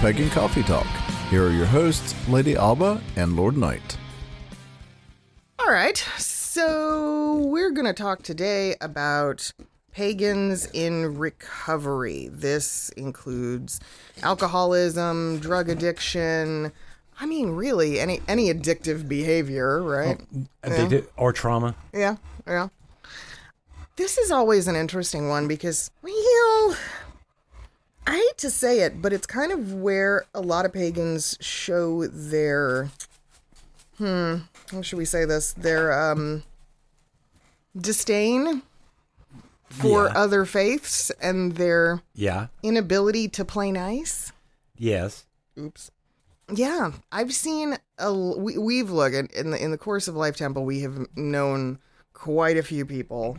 welcome to Pagan Coffee Talk. Here are your hosts, Lady Alba and Lord Knight. All right, so we're going to talk today about pagans in recovery. This includes alcoholism, drug addiction. I mean, really, any any addictive behavior, right? Oh, Addicted or trauma. Yeah, yeah. This is always an interesting one because, well, I hate to say it, but it's kind of where a lot of pagans show their, hmm, how should we say this? Their um, disdain for Yeah. other faiths and their Yeah. inability to play nice. Yes. Oops. Yeah, I've seen a. We, we've looked at in the in the course of Life Temple. We have known quite a few people,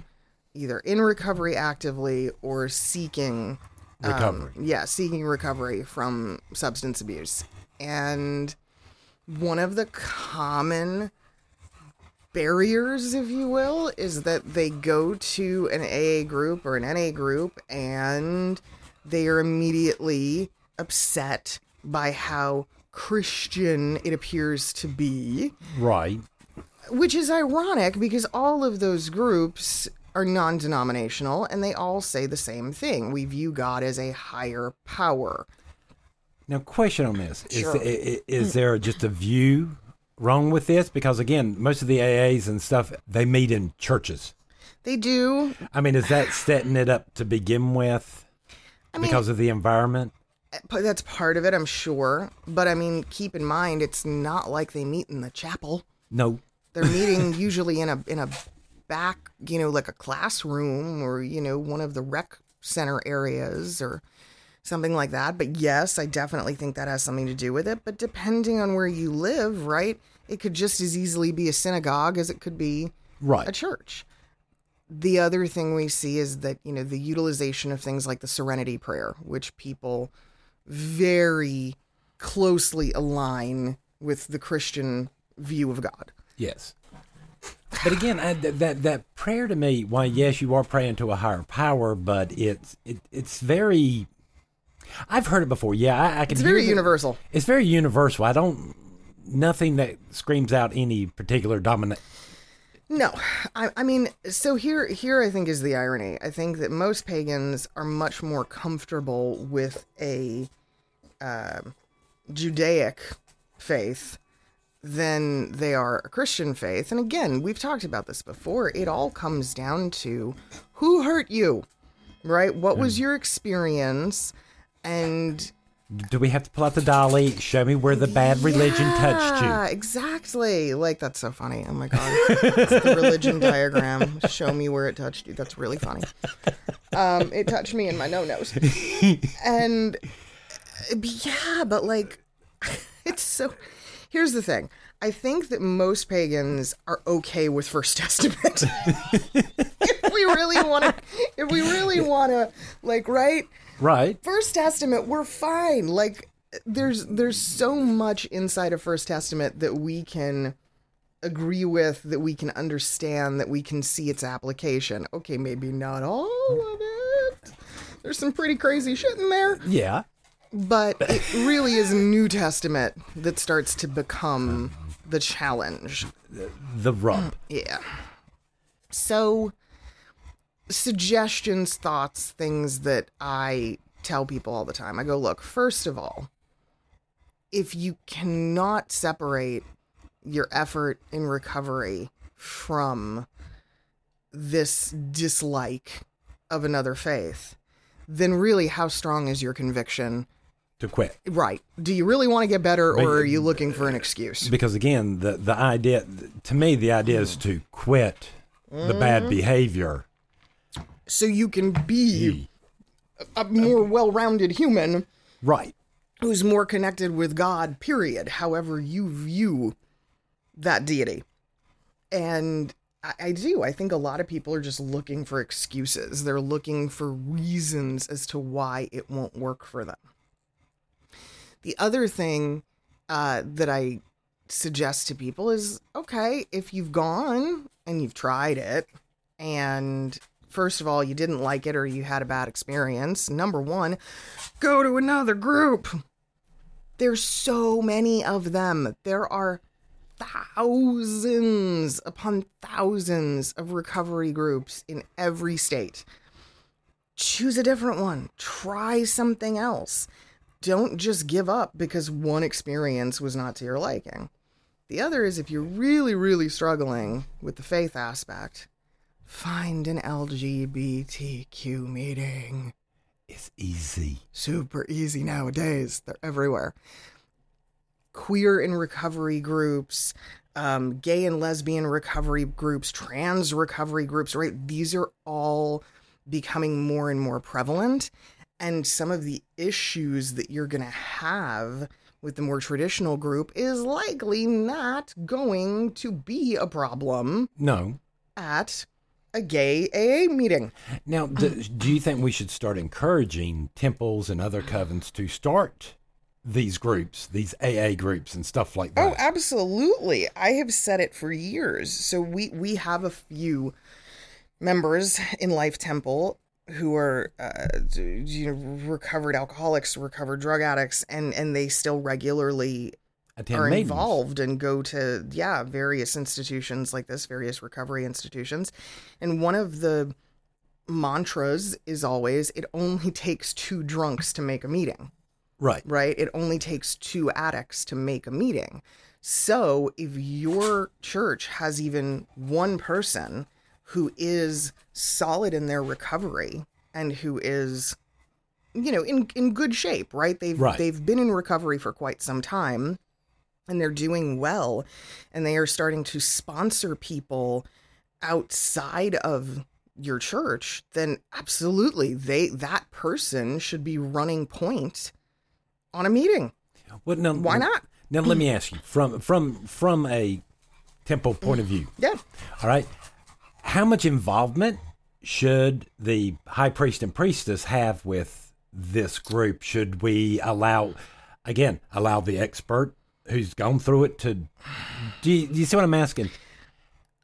either in recovery actively or seeking um, yeah, seeking recovery from substance abuse, and one of the common barriers, if you will, is that they go to an AA group or an NA group and they are immediately upset by how Christian it appears to be, Right. which is ironic because all of those groups are non denominational and they all say the same thing. We view God as a higher power. Now, question on this: Sure. Is i- i- is hmm. there just a view wrong with this? Because again, most of the AAs and stuff they meet in churches. They do. I mean, is that setting it up to begin with mean- because of the environment? Uh, that's part of it, I'm sure. But I mean, keep in mind, it's not like they meet in the chapel. No. They're meeting usually in a in a back, you know, like a classroom or you know one of the rec center areas or something like that. But yes, I definitely think that has something to do with it. But depending on where you live, right, it could just as easily be a synagogue as it could be a church. The other thing we see is that, you know, the utilization of things like the serenity prayer, which people very closely align with the Christian view of God. Yes. But again, I, that, that that prayer to me, why yes, you are praying to a higher power, but it's it, it's very. I've heard it before. Yeah, I, I can. It's very the- universal. It's very universal. I don't nothing that screams out any particular dominant. No, I, I mean, so here, here I think is the irony. I think that most pagans are much more comfortable with a um Judaic faith than they are a Christian faith. And again, we've talked about this before. It all comes down to who hurt you, right? What was your experience? And Do we have to pull out the dolly? Show me where the bad religion touched Yeah, you. exactly. Like that's so funny. Oh my god, it's the religion diagram. Show me where it touched you. That's really funny. Um, it touched me in my no nos, and uh, yeah, but like, it's so. Here's the thing. I think that most pagans are okay with First Testament. if we really want to, if we really want to, like, right? Right. First Testament, we're fine. Like there's there's so much inside of First Testament that we can agree with, that we can understand, that we can see its application. Okay, maybe not all of it. There's some pretty crazy shit in there, Yeah. But it really is New Testament that starts to become the challenge. The rub. Yeah. So, suggestions, thoughts, things that I tell people all the time. I go, look, first of all, if you cannot separate your effort in recovery from this dislike of another faith, then really how strong is your conviction? To quit. Right. Do you really want to get better or are you looking for an excuse? Because again, the the idea to me, the idea is to quit the bad mm-hmm. behavior. So you can be a more well-rounded human Right. who's more connected with God, period, however you view that deity. And I, I do. I think a lot of people are just looking for excuses. They're looking for reasons as to why it won't work for them. The other thing uh, that I suggest to people is okay, if you've gone and you've tried it, and first of all, you didn't like it or you had a bad experience, number one, go to another group. There's so many of them. There are thousands upon thousands of recovery groups in every state. Choose a different one. Try something else. Don't just give up because one experience was not to your liking. The other is if you're really, really struggling with the faith aspect, find an LGBTQ meeting. It's easy. Super easy nowadays. They're everywhere. Queer and recovery groups, um, gay and lesbian recovery groups, trans recovery groups, right? These are all becoming more and more prevalent. And some of the issues that you're going to have with the more traditional group is likely not going to be a problem No. at a gay AA meeting. Now, do, do you think we should start encouraging temples and other covens to start these groups, these AA groups and stuff like oh, that? Oh, absolutely. I have said it for years. So we we have a few members in Life Temple who are uh, you know recovered alcoholics, recovered drug addicts, and and they still regularly Attend are meetings. involved and go to yeah various institutions like this, various recovery institutions, and one of the mantras is always it only takes two drunks to make a meeting Right. right? It only takes two addicts to make a meeting. So if your church has even one person who is solid in their recovery and who is you know in in good shape, right? They've Right. they've been in recovery for quite some time and they're doing well and they are starting to sponsor people outside of your church, then absolutely they that person should be running point on a meeting. Well, now, Why not? Now, let me ask you from from from a temple point of view. Yeah. All right. How much involvement should the high priest and priestess have with this group? Should we allow, again, allow the expert who's gone through it to? Do you, do you see what I'm asking?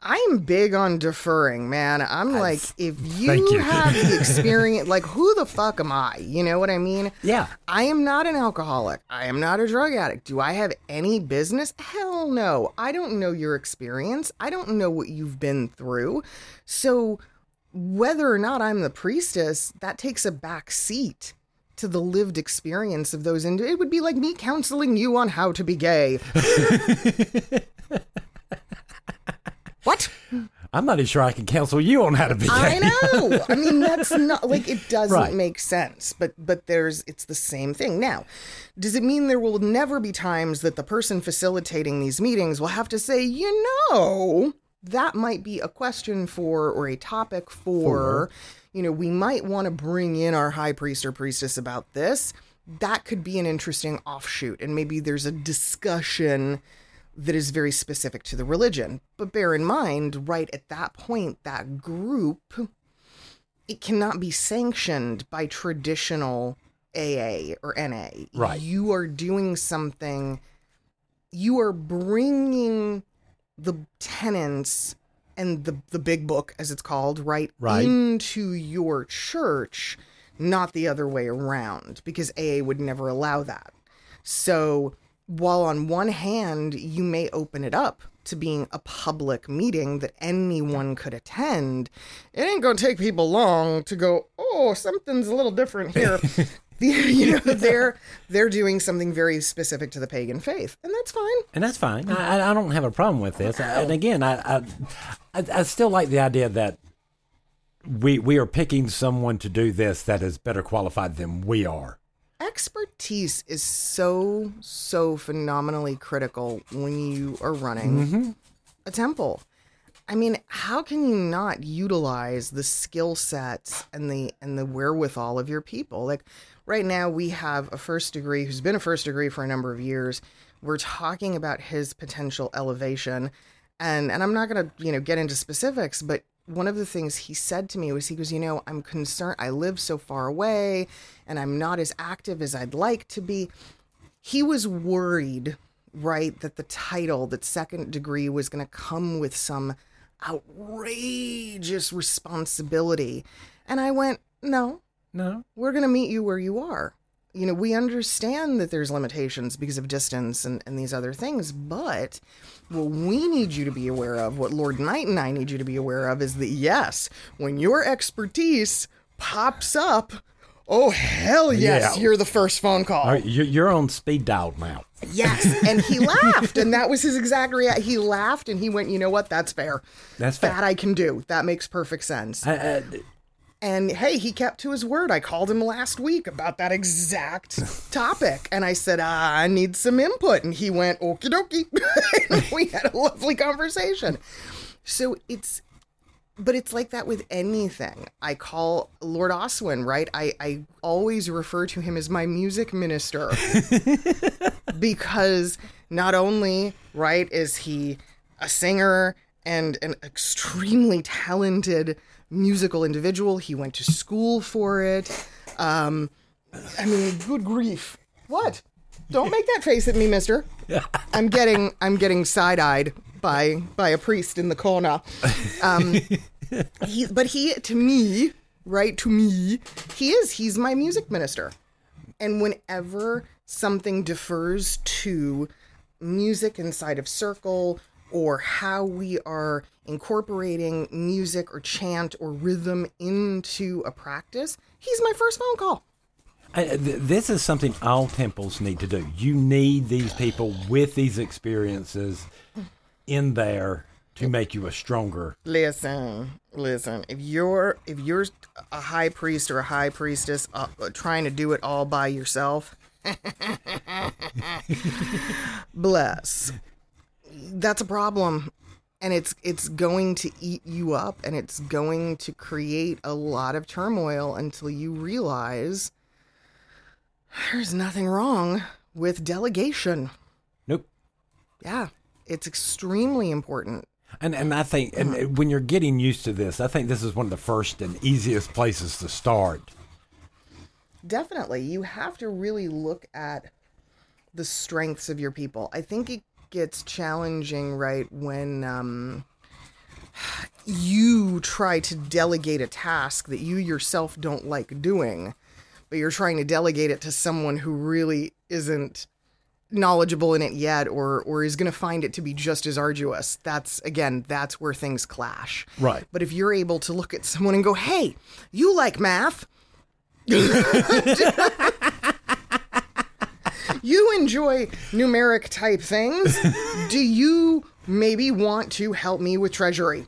I'm big on deferring, man. I'm like, if you you. have the experience, like, who the fuck am I? You know what I mean? Yeah. I am not an alcoholic. I am not a drug addict. Do I have any business? Hell no. I don't know your experience. I don't know what you've been through. So, whether or not I'm the priestess, that takes a back seat to the lived experience of those. And it would be like me counseling you on how to be gay. what? I'm not even sure I can counsel you on how to be. I know. I mean, that's not like it doesn't Right. make sense, but but there's it's the same thing. Now, does it mean there will never be times that the person facilitating these meetings will have to say, you know, that might be a question for or a topic for, you know, we might want to bring in our high priest or priestess about this. That could be an interesting offshoot, and maybe there's a discussion that is very specific to the religion. But bear in mind, right at that point, that group, it cannot be sanctioned by traditional AA or NA. Right. You are doing something, you are bringing the tenants and the, the big book, as it's called, right, Right. into your church, not the other way around, because AA would never allow that. So, while on one hand, you may open it up to being a public meeting that anyone could attend, it ain't going to take people long to go, oh, something's a little different here. you know, they're they're doing something very specific to the pagan faith, and that's fine. and that's fine. I, I- don't have a problem with this. And again, I, I I I still like the idea that we we are picking someone to do this that is better qualified than we are. Expertise is so so phenomenally critical when you are running mm-hmm. a temple. I mean, how can you not utilize the skill sets and the and the wherewithal of your people? Like right now we have a first degree who's been a first degree for a number of years. We're talking about his potential elevation and and I'm not going to, you know, get into specifics, but one of the things he said to me was he goes, "You know, I'm concerned I live so far away and I'm not as active as I'd like to be." He was worried right that the title that second degree was going to come with some outrageous responsibility. And i went no. No, we're going to meet you where you are you know, we understand that there's limitations because of distance and, and these other things, but what we need you to be aware of, what Lord Knight and I need you to be aware of, is that yes, when your expertise pops up, oh hell yes, Yeah. you're the first phone call. All right, you're, you're on speed dial now. Yes, and he laughed, and that was his exact reaction. He laughed, and he went, "You know what? That's fair. That's fair. That I can do. That makes perfect sense." Uh, uh, And hey, he kept to his word. I called him last week about that exact topic, and I said, ah, "I need some input," and he went, "Okie dokie." We had a lovely conversation. So it's but it's like that with anything. I call Lord Oswin, right? I, I always refer to him as my music minister because not only, right, is he a singer and an extremely talented musical individual, he went to school for it. Um, I mean, good grief. What? Don't make that face at me, mister. I'm getting I'm getting side-eyed by by a priest in the corner. Um, he, but he to me, right to me, he is he's my music minister. And whenever something defers to music inside of circle or how we are incorporating music or chant or rhythm into a practice, he's my first phone call. I- th- this is something all temples need to do. You need these people with these experiences in there to make you a stronger. Listen, listen. If you're if you're a high priest or a high priestess uh, trying to do it all by yourself, bless. That's a problem, and it's it's going to eat you up, and it's going to create a lot of turmoil until you realize there's nothing wrong with delegation. Nope. Yeah, it's extremely important. And and I think and when you're getting used to this, I think this is one of the first and easiest places to start. Definitely. You have to really look at the strengths of your people. I think it gets challenging, right, when um, you try to delegate a task that you yourself don't like doing, but you're trying to delegate it to someone who really isn't knowledgeable in it yet or or is going to find it to be just as arduous that's again that's where things clash Right. but if you're able to look at someone and go hey you like math you enjoy numeric type things. Do you maybe want to help me with treasury?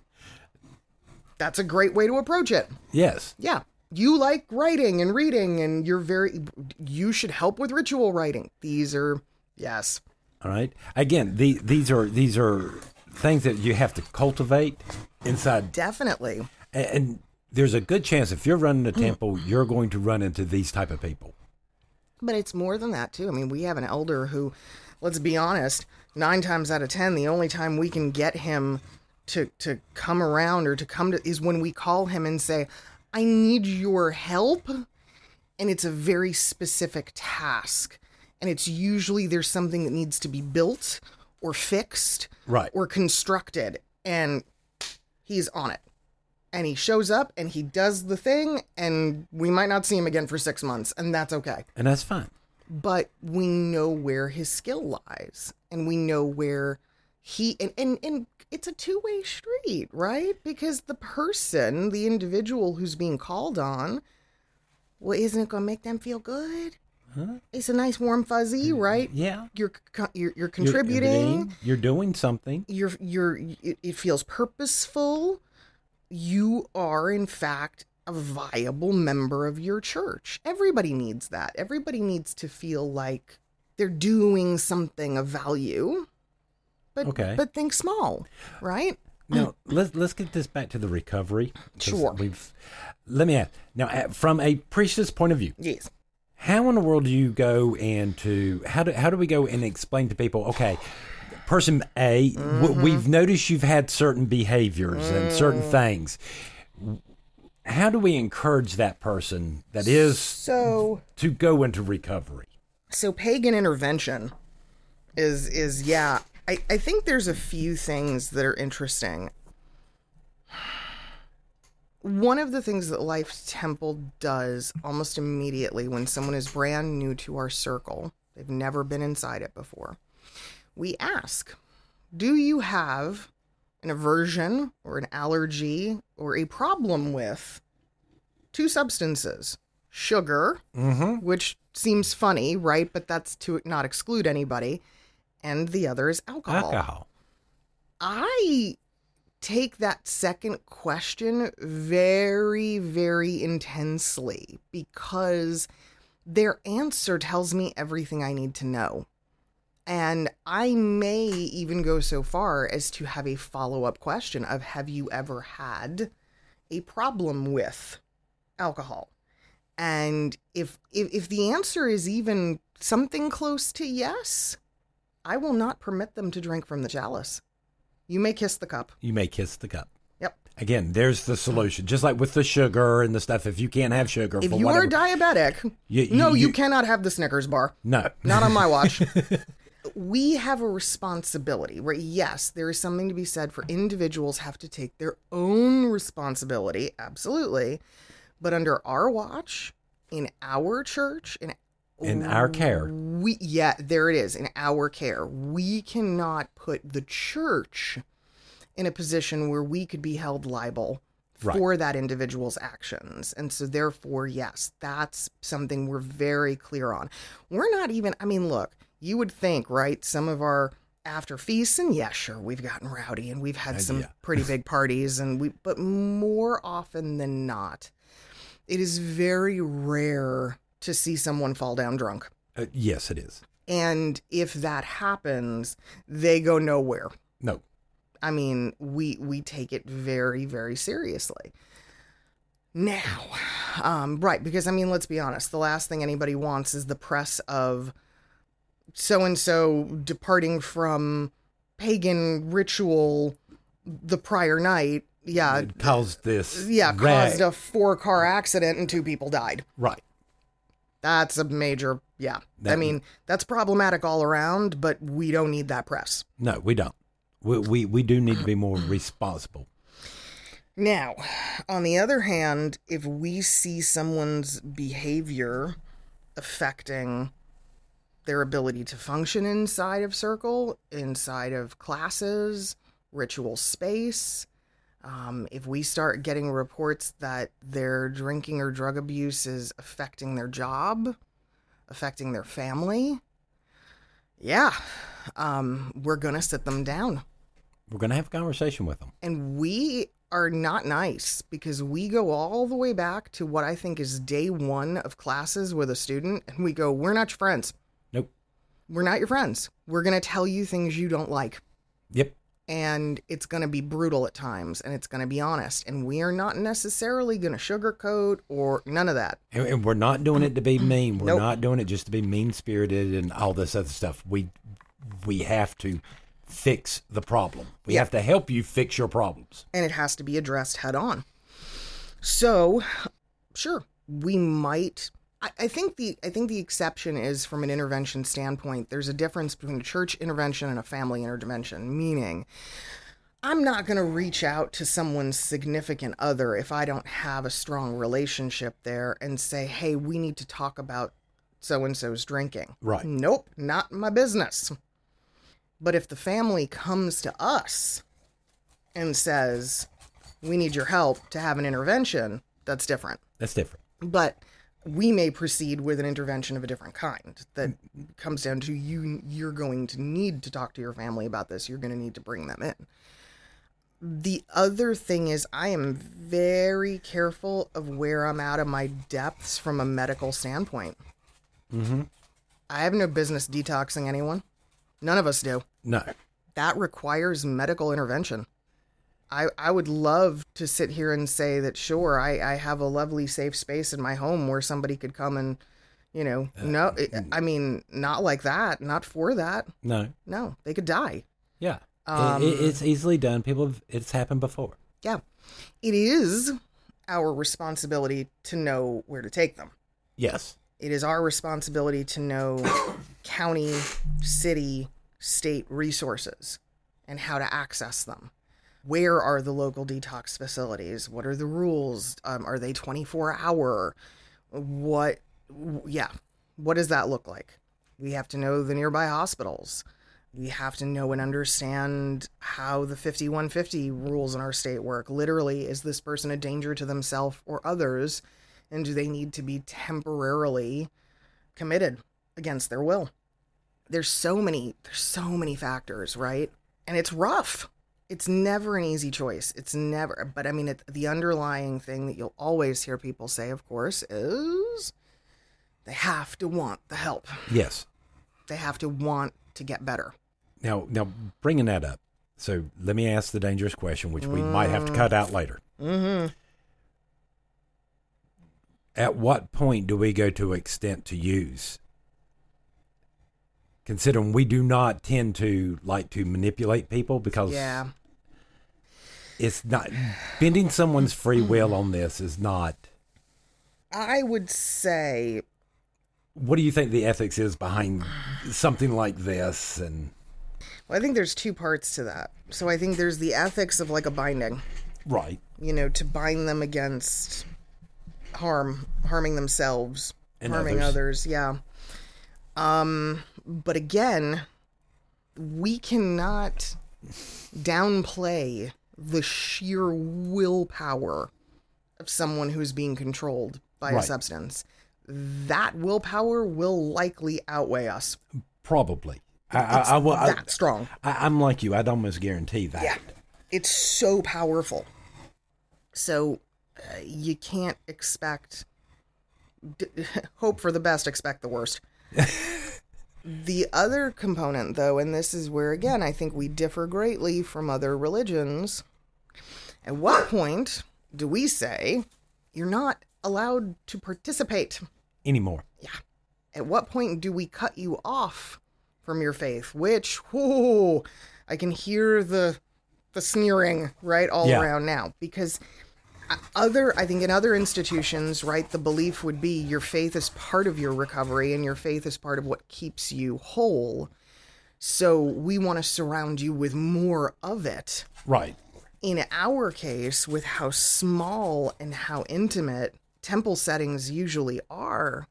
That's a great way to approach it. Yes. Yeah. You like writing and reading, and you're very, you should help with ritual writing. These are, yes. All right. Again, the, these are these are things that you have to cultivate inside Definitely. and, and there's a good chance if you're running a temple, you're going to run into these type of people. But it's more than that, too. I mean, we have an elder who, let's be honest, nine times out of ten, the only time we can get him to to come around or to come to is when we call him and say, "I need your help," and it's a very specific task, and it's usually there's something that needs to be built or fixed Right. or constructed, and he's on it. And he shows up and he does the thing, and we might not see him again for six months, and that's okay. And that's fine. but we know where his skill lies and we know where he and and, and it's a two-way street right? Because the person the individual who's being called on well isn't it going to make them feel good? It's a nice warm fuzzy mm-hmm. right? Yeah. you're you're, you're You're contributing. You're doing something. you're you're it, it feels purposeful you are in fact a viable member of your church everybody needs that everybody needs to feel like they're doing something of value but Okay. but think small right Now let's let's get this back to the recovery. Sure. We've let me ask now from a priestess point of view. yes How in the world do you go and to how do how do we go and explain to people? Okay, person A, w- mm-hmm. we've noticed you've had certain behaviors and mm. certain things. How do we encourage that person that is so to go into recovery? so pagan intervention is is yeah I, I think there's a few things that are interesting one of the things that Life Temple does almost immediately when someone is brand new to our circle, they've never been inside it before, we ask, Do you have an aversion or an allergy or a problem with two substances? Sugar, mm-hmm. which seems funny, right? But that's to not exclude anybody. And the other is alcohol. Alcohol. I take that second question very, very intensely because their answer tells me everything I need to know. And I may even go so far as to have a follow up question of Have you ever had a problem with alcohol? And if, if if the answer is even something close to yes, I will not permit them to drink from the chalice. You may kiss the cup. You may kiss the cup. Yep. Again, there's the solution. Just like with the sugar and the stuff, if you can't have sugar, If you whatever, are diabetic, You- no, you- you, cannot have the Snickers bar. no, Not on my watch. we have a responsibility, right? Yes, there is something to be said for individuals have to take their own responsibility, absolutely. But under our watch, in our church, in In our care. we yeah, there it is, in our care. We cannot put the church in a position where we could be held liable Right. for that individual's actions. And so therefore, yes, that's something we're very clear on. We're not even I mean, look, you would think, right, some of our after feasts and yeah, sure, we've gotten rowdy and we've had some yeah. pretty big parties and we but more often than not, it is very rare to see someone fall down drunk. Uh, yes, it is. And if that happens, they go nowhere. No, I mean, we we take it very very seriously. Now, um, right? Because I mean, let's be honest. The last thing anybody wants is the press of so and so departing from pagan ritual the prior night. Yeah, it caused this. yeah, caused a four car accident and two people died. right. That's a major, yeah. I That- mean, that's problematic all around, but we don't need that press. No, we don't. We, we we do need to be more responsible. Now, on the other hand, if we see someone's behavior affecting their ability to function inside of circle, inside of classes, ritual space, um, if we start getting reports that their drinking or drug abuse is affecting their job, affecting their family, yeah, um, we're going to sit them down We're gonna have a conversation with them. and we are not nice because we go all the way back to what I think is day one of classes with a student, and we go, We're not your friends. We're not your friends. We're going to tell you things you don't like. Yep. And it's going to be brutal at times, and it's going to be honest. And we are not necessarily going to sugarcoat or none of that. And, and we're not doing it to be mean. We're Nope. not doing it just to be mean spirited and all this other stuff. We we have to fix the problem. We Yeah. have to help you fix your problems. and it has to be addressed head on. So, sure, we might. I, think the I think the exception is from an intervention standpoint. There's a difference between a church intervention and a family intervention. Meaning, I'm not going to reach out to someone's significant other if I don't have a strong relationship there and say, "Hey, we need to talk about so and so's drinking." Right. Nope, not my business. But if the family comes to us and says, we need your help to have an intervention, that's different. That's different. But we may proceed with an intervention of a different kind that comes down to you you're going to need to talk to your family about this. You're going to need to bring them in. The other thing is I am very careful of where I'm out of my depths from a medical standpoint. Mm-hmm. I have no business detoxing anyone. None of us do No. that requires medical intervention. I, I would love to sit here and say that sure I, I have a lovely safe space in my home where somebody could come and you know uh, no mm, mm. I mean not like that not for that No. no they could die Yeah. Um, it, it's easily done. People have, it's happened before. yeah it is our responsibility to know where to take them Yes. it is our responsibility to know county, city, state resources and how to access them. Where are the local detox facilities? What are the rules? Um, are they 24 hour? What, yeah, what does that look like? We have to know the nearby hospitals. We have to know and understand how the 5150 rules in our state work. Literally, is this person a danger to themselves or others? And do they need to be temporarily committed against their will? There's so many, there's so many factors, right? And it's rough. It's never an easy choice. It's never, but I mean, it, the underlying thing that you'll always hear people say, of course, is they have to want the help. Yes. They have to want to get better. Now, now bringing that up. So let me ask the dangerous question, which we might have to cut out later. Mm-hmm. At what point do we go to extent to use? Considering we do not tend to like to manipulate people because Yeah. It's not bending someone's free will on this is not. I would say What do you think the ethics is behind something like this? And well, I think there's two parts to that. So I think there's the ethics of like a binding, right, you know, to bind them against harm, harming themselves, And harming others. others. Yeah. Um, but again, we cannot downplay the sheer willpower of someone who's being controlled by a substance. That willpower will likely outweigh us. probably. I, I, I, will- I, that strong. I, I'm like you. I'd almost guarantee that. Yeah. It's so powerful. So uh, you can't expect d- hope for the best, expect the worst. the other component though, and this is where again I think we differ greatly from other religions. At what point do we say you're not allowed to participate? Anymore. Yeah. At what point do we cut you off from your faith? Which, whoo, I can hear the the sneering right all Yeah. around now because other I think in other institutions, right, the belief would be your faith is part of your recovery and your faith is part of what keeps you whole. So we want to surround you with more of it Right. in our case, with how small and how intimate temple settings usually are,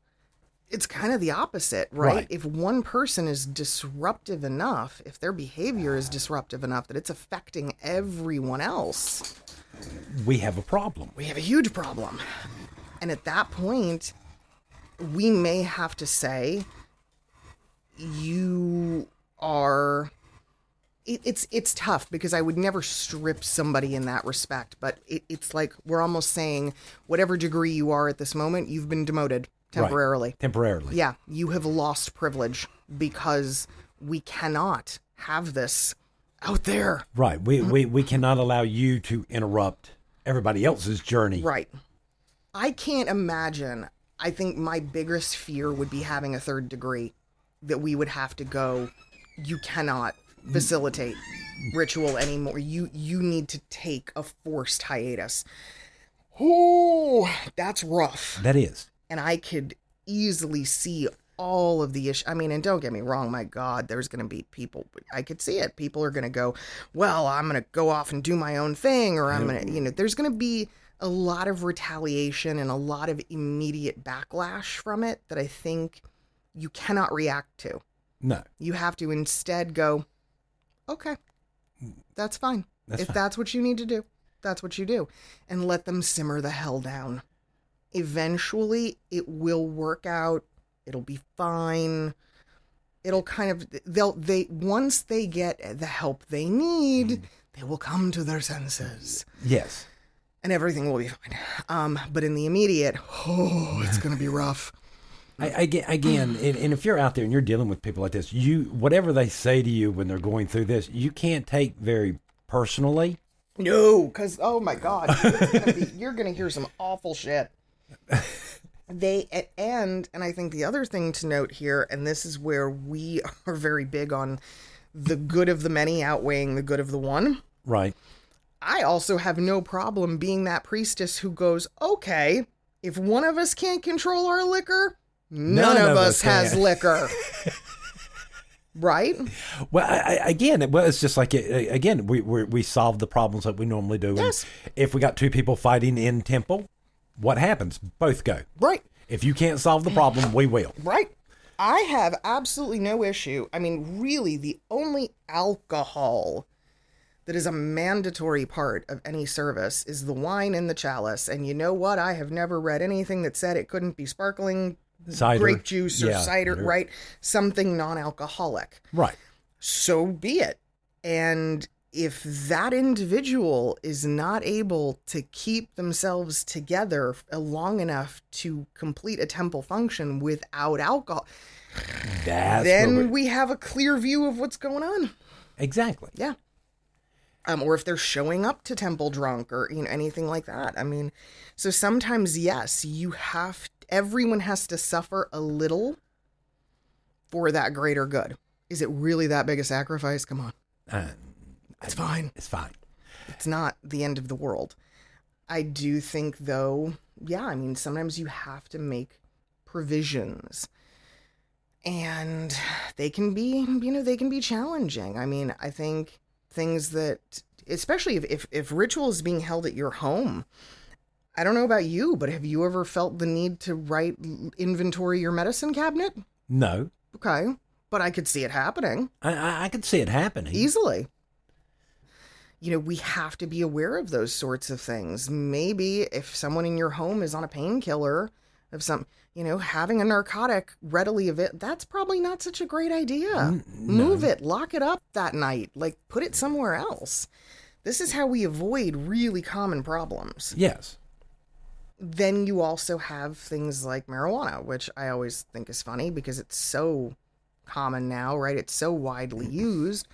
it's kind of the opposite, right? Right. If one person is disruptive enough, if their behavior is disruptive enough that it's affecting everyone else, We have a problem. we have a huge problem. And at that point, we may have to say, you are. It, it's it's tough because I would never strip somebody in that respect, but it, it's like we're almost saying whatever degree you are at this moment, you've been demoted temporarily. Temporarily. Yeah, you have lost privilege because we cannot have this out there. Right. We, we, we cannot allow you to interrupt everybody else's journey. Right. I can't imagine. I think my biggest fear would be having a third degree that we would have to go you cannot facilitate ritual anymore. You you need to take a forced hiatus. Oh, that's rough. That is. And I could easily see all of the issues. I mean, and don't get me wrong, my God, there's going to be people. I could see it. People are going to go, well, I'm going to go off and do my own thing, or I'm going to, you know, mm. there's going to be a lot of retaliation and a lot of immediate backlash from it that I think you cannot react to. No. You have to instead go, okay, that's fine. That's if fine. that's what you need to do, that's what you do. And let them simmer the hell down. Eventually, it will work out. It'll be fine. It'll kind of, they'll, they, once they get the help they need, Mm. they will come to their senses Yes. and everything will be fine. Um, but in the immediate, oh, it's going to be rough. I, I, again, and, and if you're out there and you're dealing with people like this, you whatever they say to you when they're going through this, you can't take very personally. No, because oh my god, gonna be, you're gonna hear some awful shit. They and and I think the other thing to note here, and this is where we are very big on the good of the many outweighing the good of the one. Right. I also have no problem being that priestess who goes, okay, if one of us can't control our liquor, none, of, us, has can." liquor. right? Well, I, I, again, well, it's just like uh, again, we we we solve the problems that we normally do. And Yes. If we got two people fighting in temple, what happens? Both go. Right. If you can't solve the problem, we will. Right. I have absolutely no issue. I mean, really, the only alcohol that is a mandatory part of any service is the wine in the chalice. And you know what? I have never read anything that said it couldn't be sparkling Cider, grape juice or Yeah, cider, right? Something non alcoholic. Right. So be it. And if that individual is not able to keep themselves together long enough to complete a temple function without alcohol, That's then we- have a clear view of what's going on. exactly. Yeah. Um, or if they're showing up to temple drunk or you know anything like that. I mean, so sometimes yes, you have everyone has to suffer a little for that greater good. Is it really that big a sacrifice? Come on, Uh, it's fine. it's fine. It's not the end of the world. I do think though, yeah, I mean sometimes you have to make provisions. And they can be, you know, they can be challenging. I mean, I think things that especially if, if, if ritual is being held at your home, I don't know about you, but have you ever felt the need to write inventory your medicine cabinet? No, Okay. But I could see it happening I, I, I could see it happening. easily. You know, we have to be aware of those sorts of things. Maybe if someone in your home is on a painkiller of some, you know, having a narcotic readily available, that's probably not such a great idea. Move it, lock it up that night, like put it somewhere else. This is how we avoid really common problems. Yes. Then you also have things like marijuana, which I always think is funny because it's so common now, right? It's so widely used.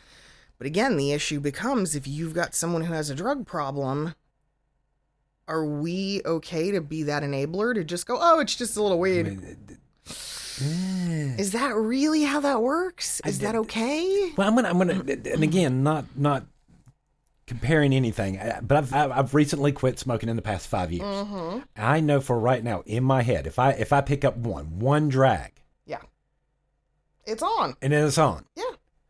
But again, the issue becomes if you've got someone who has a drug problem, are we okay to be that enabler to just go, oh, it's just a little weed? Is that really how that works? Is that okay? Well, I'm gonna, I'm gonna, and again, not not comparing anything, uh, but I've I've I've recently quit smoking in the past five years. Mm-hmm. I know for right now in my head, if I if I pick up one one drag Yeah. It's on. and then it's on, Yeah.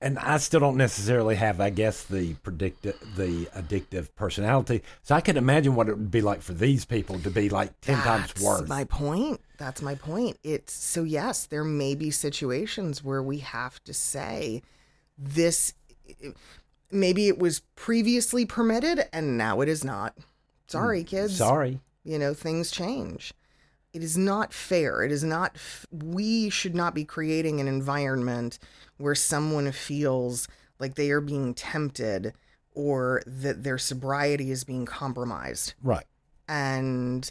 And I still don't necessarily have, I guess, the predict the addictive personality. So I could imagine what it would be like for these people to be like ten times That's worse. My point. That's my point. It's so yes, there may be situations where we have to say this maybe it was previously permitted and now it is not. Sorry, mm, kids. Sorry. You know, things change. It is not fair. It is not f- we should not be creating an environment where someone feels like they are being tempted or that their sobriety is being compromised. Right. and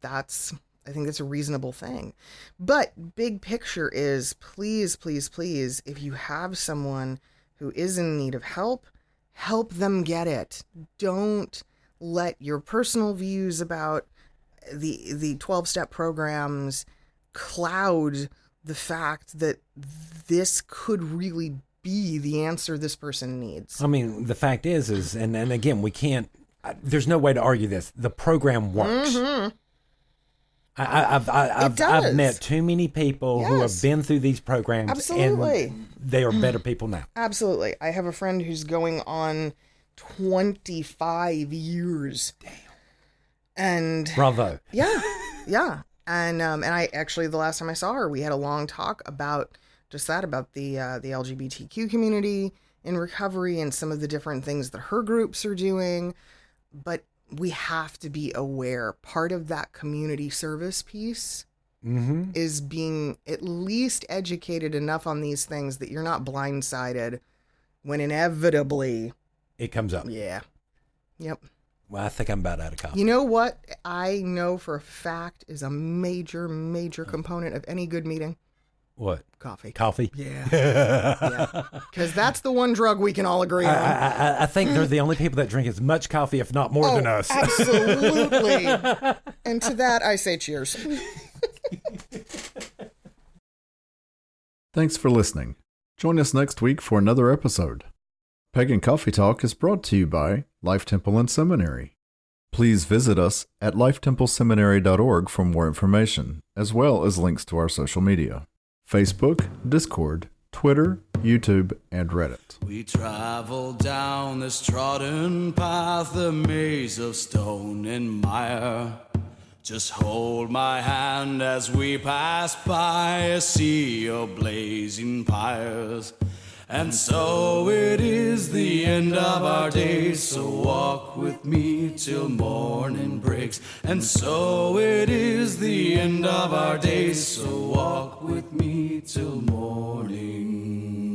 that's i think that's a reasonable thing. But big picture is please please please if you have someone who is in need of help help them get it. Don't let your personal views about the the 12 step programs cloud the fact that this could really be the answer this person needs I mean, the fact is, is and and again, we can't. I, there's no way to argue this. The program works. Mm-hmm. I, I, I've I, I've. I've met too many people who have been through these programs, Absolutely. and they are better people now. Absolutely. I have a friend who's going on 25 years. Damn. And Bravo. yeah, yeah. And um and I actually the last time I saw her, we had a long talk about just that about the uh the LGBTQ community in recovery and some of the different things that her groups are doing. But we have to be aware part of that community service piece Mm-hmm. is being at least educated enough on these things that you're not blindsided when inevitably, It comes up. yeah. Yep. Well, I think I'm about out of coffee. You know what I know for a fact is a major, major component of any good meeting? what? Coffee. Coffee. Yeah. yeah. Because that's the one drug we can all agree on. I, I- I think they're the only people that drink as much coffee, if not more Oh, than us. absolutely. and to that, I say cheers. Thanks for listening. Join us next week for another episode. Pagan Coffee Talk is brought to you by Life Temple and Seminary. Please visit us at lifetempleseminary.org for more information, as well as links to our social media Facebook, Discord, Twitter, YouTube, and Reddit. We travel down this trodden path, a maze of stone and mire. Just hold my hand as we pass by a sea of blazing pyres. And so it is the end of our days, so walk with me till morning breaks. And so it is the end of our days, so walk with me till morning